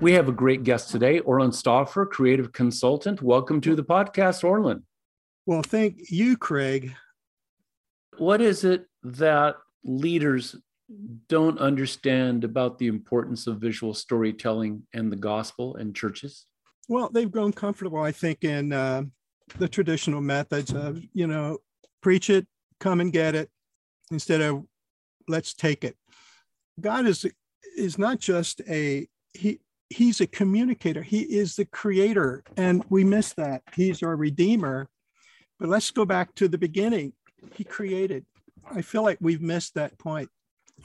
We have a great guest today, Orland Stauffer, creative consultant. Welcome to the podcast, Orland. Well, thank you, Craig. What is it that leaders don't understand about the importance of visual storytelling and the gospel and churches? Well, they've grown comfortable, I think, in uh, the traditional methods of, you know, preach it, come and get it, instead of let's take it. God is is not just a he he's a communicator. He is the creator. And we miss that. He's our redeemer. But let's go back to the beginning. He created. I feel like we've missed that point.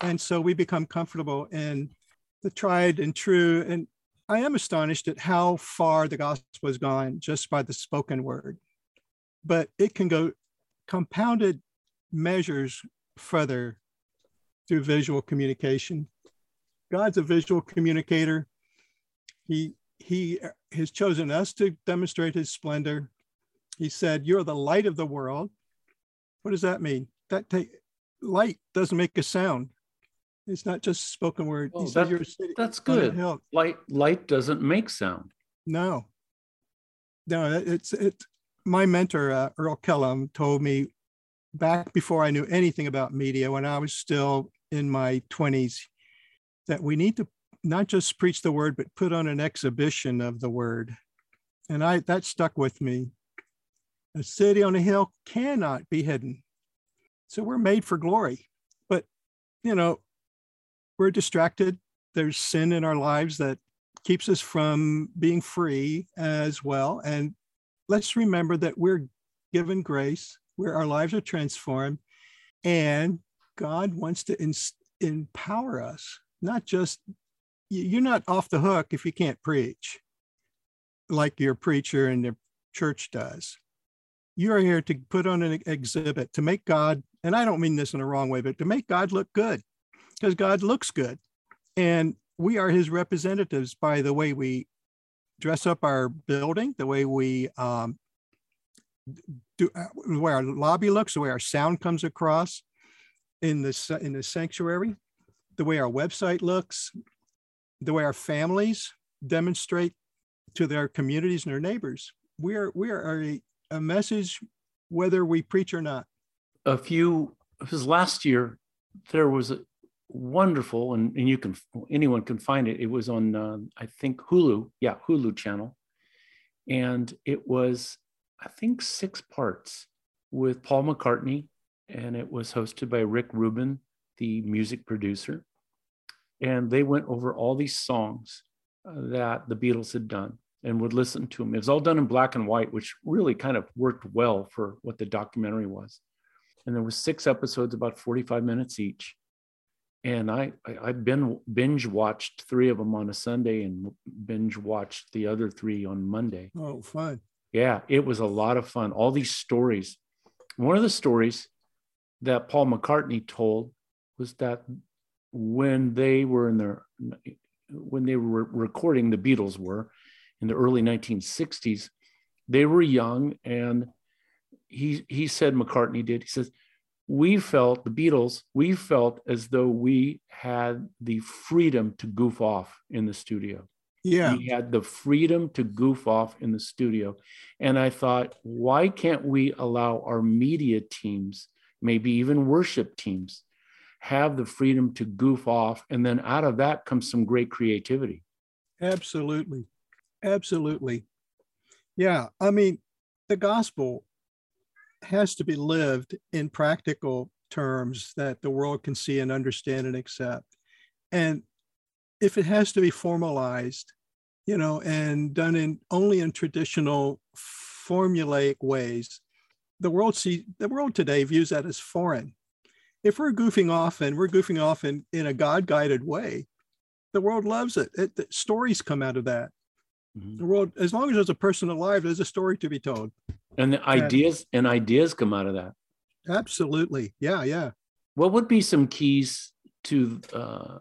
And so we become comfortable in the tried and true. And I am astonished at how far the gospel has gone just by the spoken word. But it can go compounded measures further through visual communication. God's a visual communicator he he has chosen us to demonstrate his splendor. He said, "You're the light of the world." What does that mean? That take, light doesn't make a sound. It's not just spoken word. Oh, that, that's good. Light light doesn't make sound. No. No, it's it. My mentor uh, Earl Kellum told me back before I knew anything about media, when I was still in my twenties, that we need to not just preach the word, but put on an exhibition of the word. And I that stuck with me. A city on a hill cannot be hidden. So we're made for glory. But you know, we're distracted. There's sin in our lives that keeps us from being free as well. And let's remember that we're given grace, where our lives are transformed, and God wants to in, empower us, not just you're not off the hook if you can't preach like your preacher and the church does. You're here to put on an exhibit to make God, and I don't mean this in a wrong way, but to make God look good because God looks good. And we are his representatives by the way we dress up our building, the way we um, do, uh, the way our lobby looks, the way our sound comes across in the, in the sanctuary, the way our website looks, the way our families demonstrate to their communities and their neighbors. We are we are a, a message whether we preach or not. A few his last year, there was a wonderful, and, and you can anyone can find it. It was on uh, I think Hulu, yeah, Hulu channel, and it was I think six parts with Paul McCartney, and it was hosted by Rick Rubin, the music producer and they went over all these songs uh, that the Beatles had done and would listen to them. It was all done in black and white, which really kind of worked well for what the documentary was. And there were six episodes, about 45 minutes each. And I, I been binge watched three of them on a Sunday and binge watched the other three on Monday. Oh, fun. Yeah, it was a lot of fun. All these stories. One of the stories that Paul McCartney told was that when they were in their when they were recording the beatles were in the early 1960s they were young and he he said mccartney did he says we felt the beatles we felt as though we had the freedom to goof off in the studio. Yeah. We had the freedom to goof off in the studio. And i thought why can't we allow our media teams maybe even worship teams have the freedom to goof off. And then out of that comes some great creativity. Absolutely. Absolutely. Yeah. I mean, the gospel has to be lived in practical terms that the world can see and understand and accept. And if it has to be formalized, you know, and done in only in traditional formulaic ways, the world see the world today views that as foreign if we're goofing off and we're goofing off in, in a God guided way, the world loves it. it. The stories come out of that. Mm-hmm. The world, as long as there's a person alive, there's a story to be told. And the ideas and, and ideas come out of that. Absolutely. Yeah, yeah. What would be some keys to uh,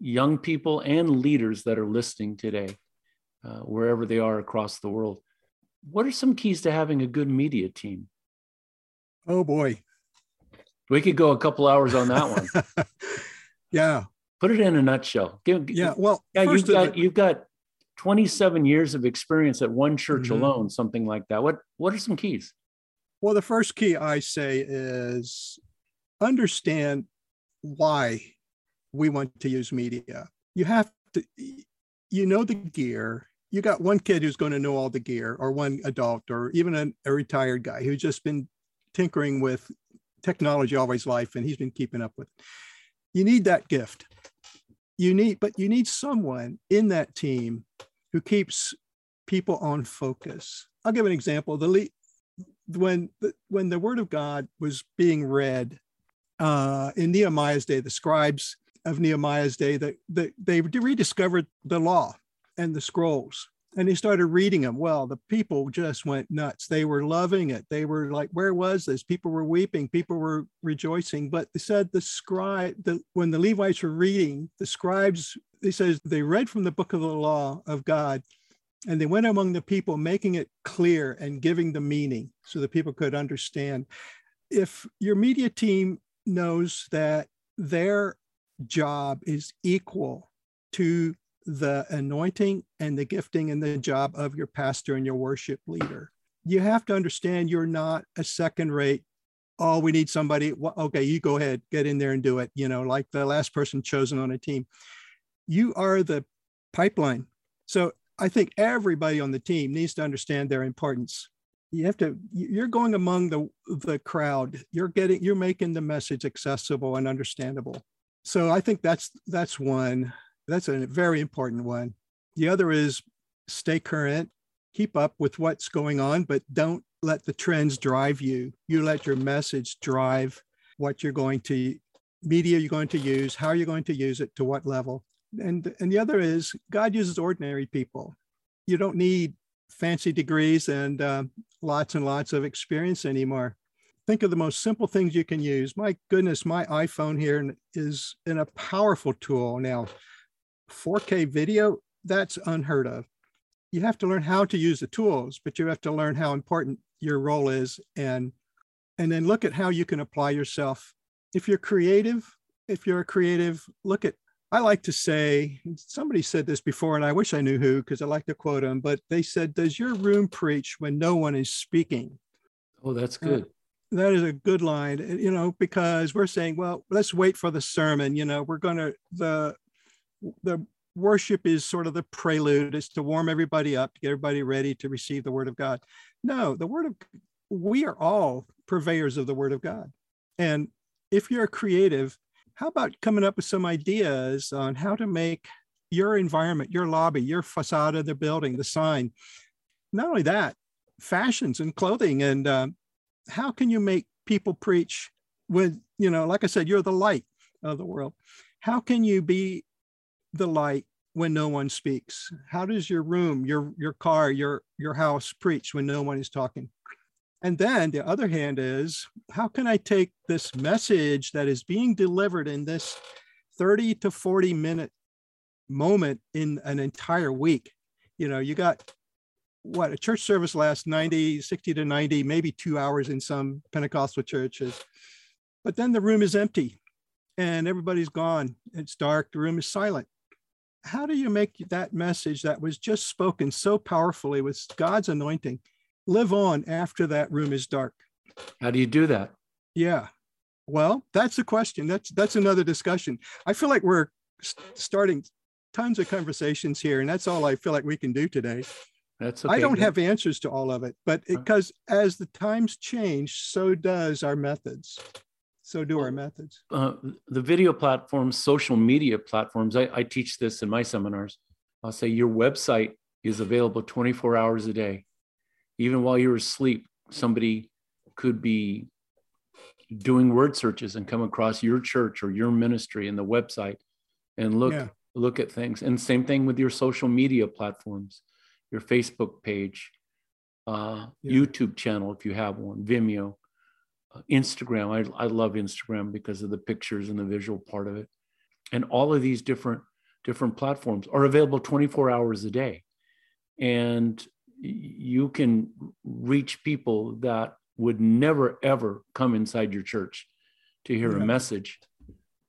young people and leaders that are listening today, uh, wherever they are across the world? What are some keys to having a good media team? Oh boy. We could go a couple hours on that one. yeah. Put it in a nutshell. Give, yeah. Well, yeah, you've got you've got 27 years of experience at one church mm-hmm. alone, something like that. What what are some keys? Well, the first key I say is understand why we want to use media. You have to you know the gear. You got one kid who's going to know all the gear, or one adult, or even a, a retired guy who's just been tinkering with technology all his life and he's been keeping up with it. You need that gift. You need, but you need someone in that team who keeps people on focus. I'll give an example. The lead, when the, when the word of God was being read uh, in Nehemiah's day, the scribes of Nehemiah's day, that the, they rediscovered the law and the scrolls and he started reading them. Well, the people just went nuts. They were loving it. They were like, "Where was this?" People were weeping. People were rejoicing. But they said the scribe, the, when the Levites were reading, the scribes, they says they read from the book of the law of God, and they went among the people, making it clear and giving the meaning so the people could understand. If your media team knows that their job is equal to the anointing and the gifting and the job of your pastor and your worship leader. You have to understand you're not a second rate. Oh, we need somebody. Well, okay, you go ahead, get in there and do it. You know, like the last person chosen on a team. You are the pipeline. So I think everybody on the team needs to understand their importance. You have to, you're going among the, the crowd. You're getting, you're making the message accessible and understandable. So I think that's that's one. That's a very important one. The other is stay current, keep up with what's going on, but don't let the trends drive you. You let your message drive what you're going to media you're going to use, how you're going to use it, to what level. And and the other is God uses ordinary people. You don't need fancy degrees and uh, lots and lots of experience anymore. Think of the most simple things you can use. My goodness, my iPhone here is in a powerful tool now. 4K video, that's unheard of. You have to learn how to use the tools, but you have to learn how important your role is and and then look at how you can apply yourself. If you're creative, if you're a creative, look at I like to say, somebody said this before, and I wish I knew who because I like to quote them, but they said, Does your room preach when no one is speaking? Oh, that's good. Uh, that is a good line, you know, because we're saying, well, let's wait for the sermon. You know, we're going to, the the worship is sort of the prelude. Is to warm everybody up to get everybody ready to receive the word of god. No the word of we are all purveyors of the word of god. And if you're creative how about coming up with some ideas on how to make your environment your lobby your facade of the building the sign? Not only that fashions and clothing and uh, how can you make people preach with you know like i said you're the light of the world. How can you be the light when no one speaks? How does your room, your your car, your your house preach when no one is talking? And then the other hand is how can I take this message that is being delivered in this 30 to 40 minute moment in an entire week? You know, you got what a church service lasts 90, 60 to 90, maybe two hours in some Pentecostal churches. But then the room is empty and everybody's gone. It's dark, the room is silent how do you make that message that was just spoken so powerfully with God's anointing live on after that room is dark? How do you do that? Yeah. Well, that's a question. That's that's another discussion. I feel like we're starting tons of conversations here, and that's all I feel like we can do today. That's okay. I don't have answers to all of it, but because as the times change, so does our methods so do our methods. Uh, the video platforms, social media platforms, I, I teach this in my seminars. I'll say your website is available 24 hours a day. Even while you're asleep, somebody could be doing word searches and come across your church or your ministry in the website and look yeah. look at things. And same thing with your social media platforms. your Facebook page, uh, yeah. YouTube channel if you have one, Vimeo, Instagram. I, I love Instagram because of the pictures and the visual part of it. And all of these different different platforms are available 24 hours a day. And you can reach people that would never ever come inside your church to hear yeah. a message.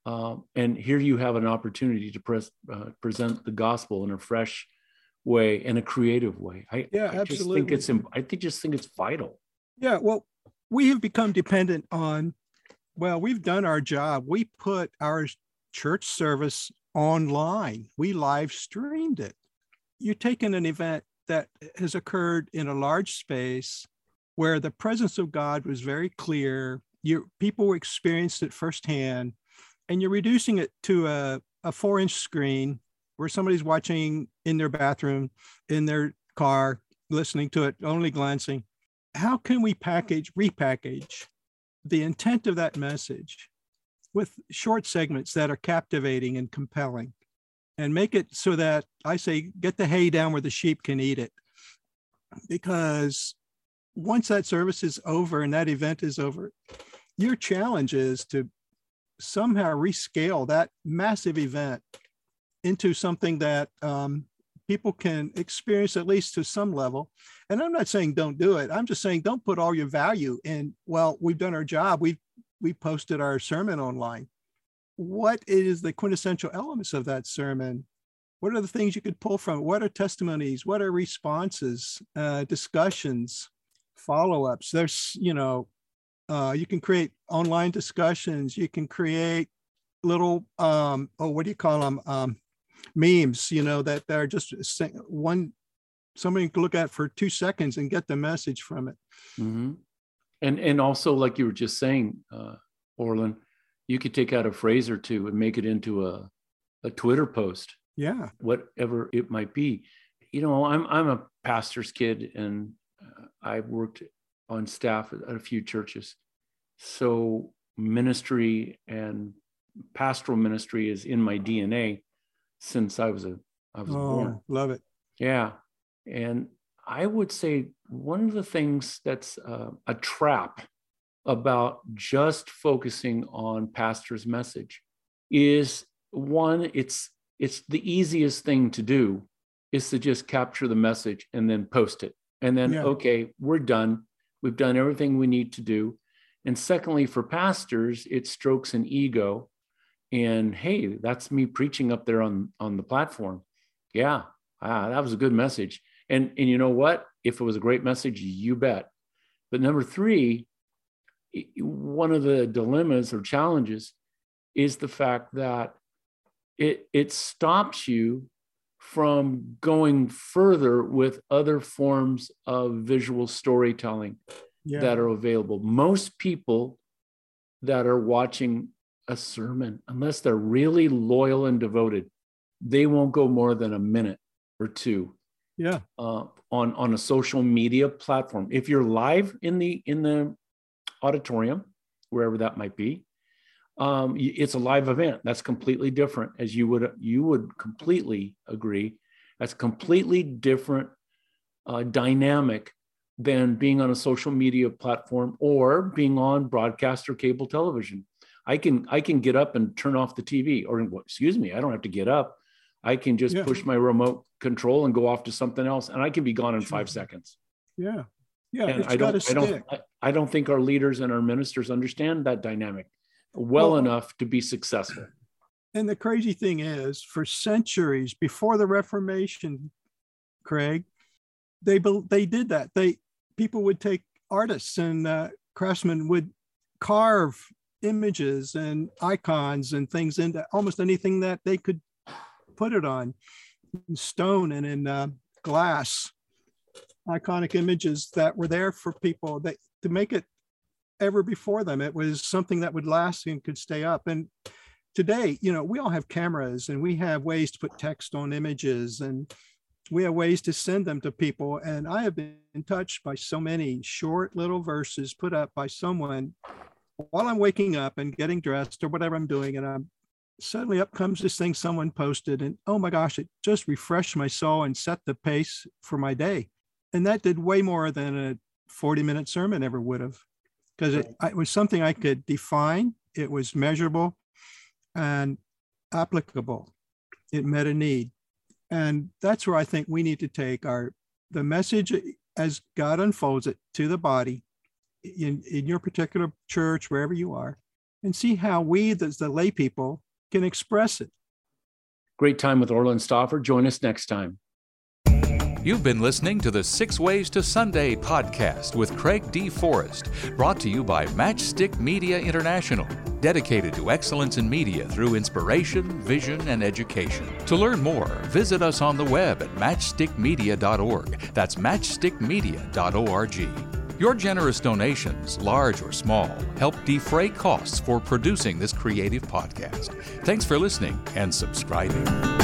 Uh, and here you have an opportunity to press, uh, present the gospel in a fresh way in a creative way. I, yeah, I absolutely. Just think it's I think just think it's vital. Yeah, well, we have become dependent on. Well, we've done our job. We put our church service online. We live streamed it. You're taking an event that has occurred in a large space where the presence of God was very clear. Your people experienced it firsthand, and you're reducing it to a, a four inch screen where somebody's watching in their bathroom, in their car, listening to it, only glancing. How can we package, repackage the intent of that message with short segments that are captivating and compelling and make it so that I say, get the hay down where the sheep can eat it? Because once that service is over and that event is over, your challenge is to somehow rescale that massive event into something that um, people can experience at least to some level. And I'm not saying don't do it. I'm just saying don't put all your value in. Well, we've done our job. We've we posted our sermon online. What is the quintessential elements of that sermon? What are the things you could pull from? What are testimonies? What are responses? Uh, discussions, follow-ups. There's you know, uh, you can create online discussions. You can create little um, oh, what do you call them? Um, memes, you know, that that are just one somebody can look at for two seconds and get the message from it. Mm-hmm. And and also, like you were just saying, uh, Orland, you could take out a phrase or two and make it into a a Twitter post. Yeah, whatever it might be. You know, I'm I'm a pastor's kid, and uh, I've worked on staff at a few churches. So ministry and pastoral ministry is in my DNA since I was a I was oh, born. Love it. Yeah, and I would say one of the things that's uh, a trap about just focusing on pastor's message is one it's it's the easiest thing to do is to just capture the message and then post it and then yeah. okay we're done we've done everything we need to do and secondly for pastors it strokes an ego and hey that's me preaching up there on on the platform. Yeah ah, that was a good message. And and you know what? If it was a great message you bet. But number three one of the dilemmas or challenges is the fact that it it stops you from going further with other forms of visual storytelling yeah. that are available. Most people that are watching a sermon, unless they're really loyal and devoted, they won't go more than a minute or two. Yeah. Uh, on on a social media platform. If you're live in the in the auditorium, wherever that might be, um, it's a live event. That's completely different, as you would you would completely agree. That's completely different uh, dynamic than being on a social media platform or being on broadcast or cable television. I can I can get up and turn off the TV, or excuse me, I don't have to get up. I can just yeah. push my remote control and go off to something else, and I can be gone in five seconds. Yeah, yeah. And I don't, I don't, I, don't think our leaders and our ministers understand that dynamic well, well enough to be successful. And the crazy thing is, for centuries before the Reformation, Craig, they they did that. They people would take artists and uh, craftsmen would carve images and icons and things into almost anything that they could put it on in stone and in uh, glass. Iconic images that were there for people that to make it ever before them it was something that would last and could stay up. And today you know we all have cameras and we have ways to put text on images and we have ways to send them to people. And i have been touched by so many short little verses put up by someone while I'm waking up and getting dressed or whatever I'm doing, and I'm suddenly up comes this thing someone posted, and oh my gosh, it just refreshed my soul and set the pace for my day. And that did way more than a 40 minute sermon ever would have, because it, it was something I could define, it was measurable and applicable. It met a need. And that's where I think we need to take our the message as God unfolds it to the body in, in your particular church, wherever you are, and see how we, as the lay people, can express it. Great time with Orland Stauffer. Join us next time. You've been listening to the Six Ways to Sunday podcast with Craig D. Forrest, brought to you by Matchstick Media International, dedicated to excellence in media through inspiration, vision, and education. To learn more, visit us on the web at matchstickmedia.org. That's matchstickmedia.org. Your generous donations, large or small, help defray costs for producing this creative podcast. Thanks for listening and subscribing.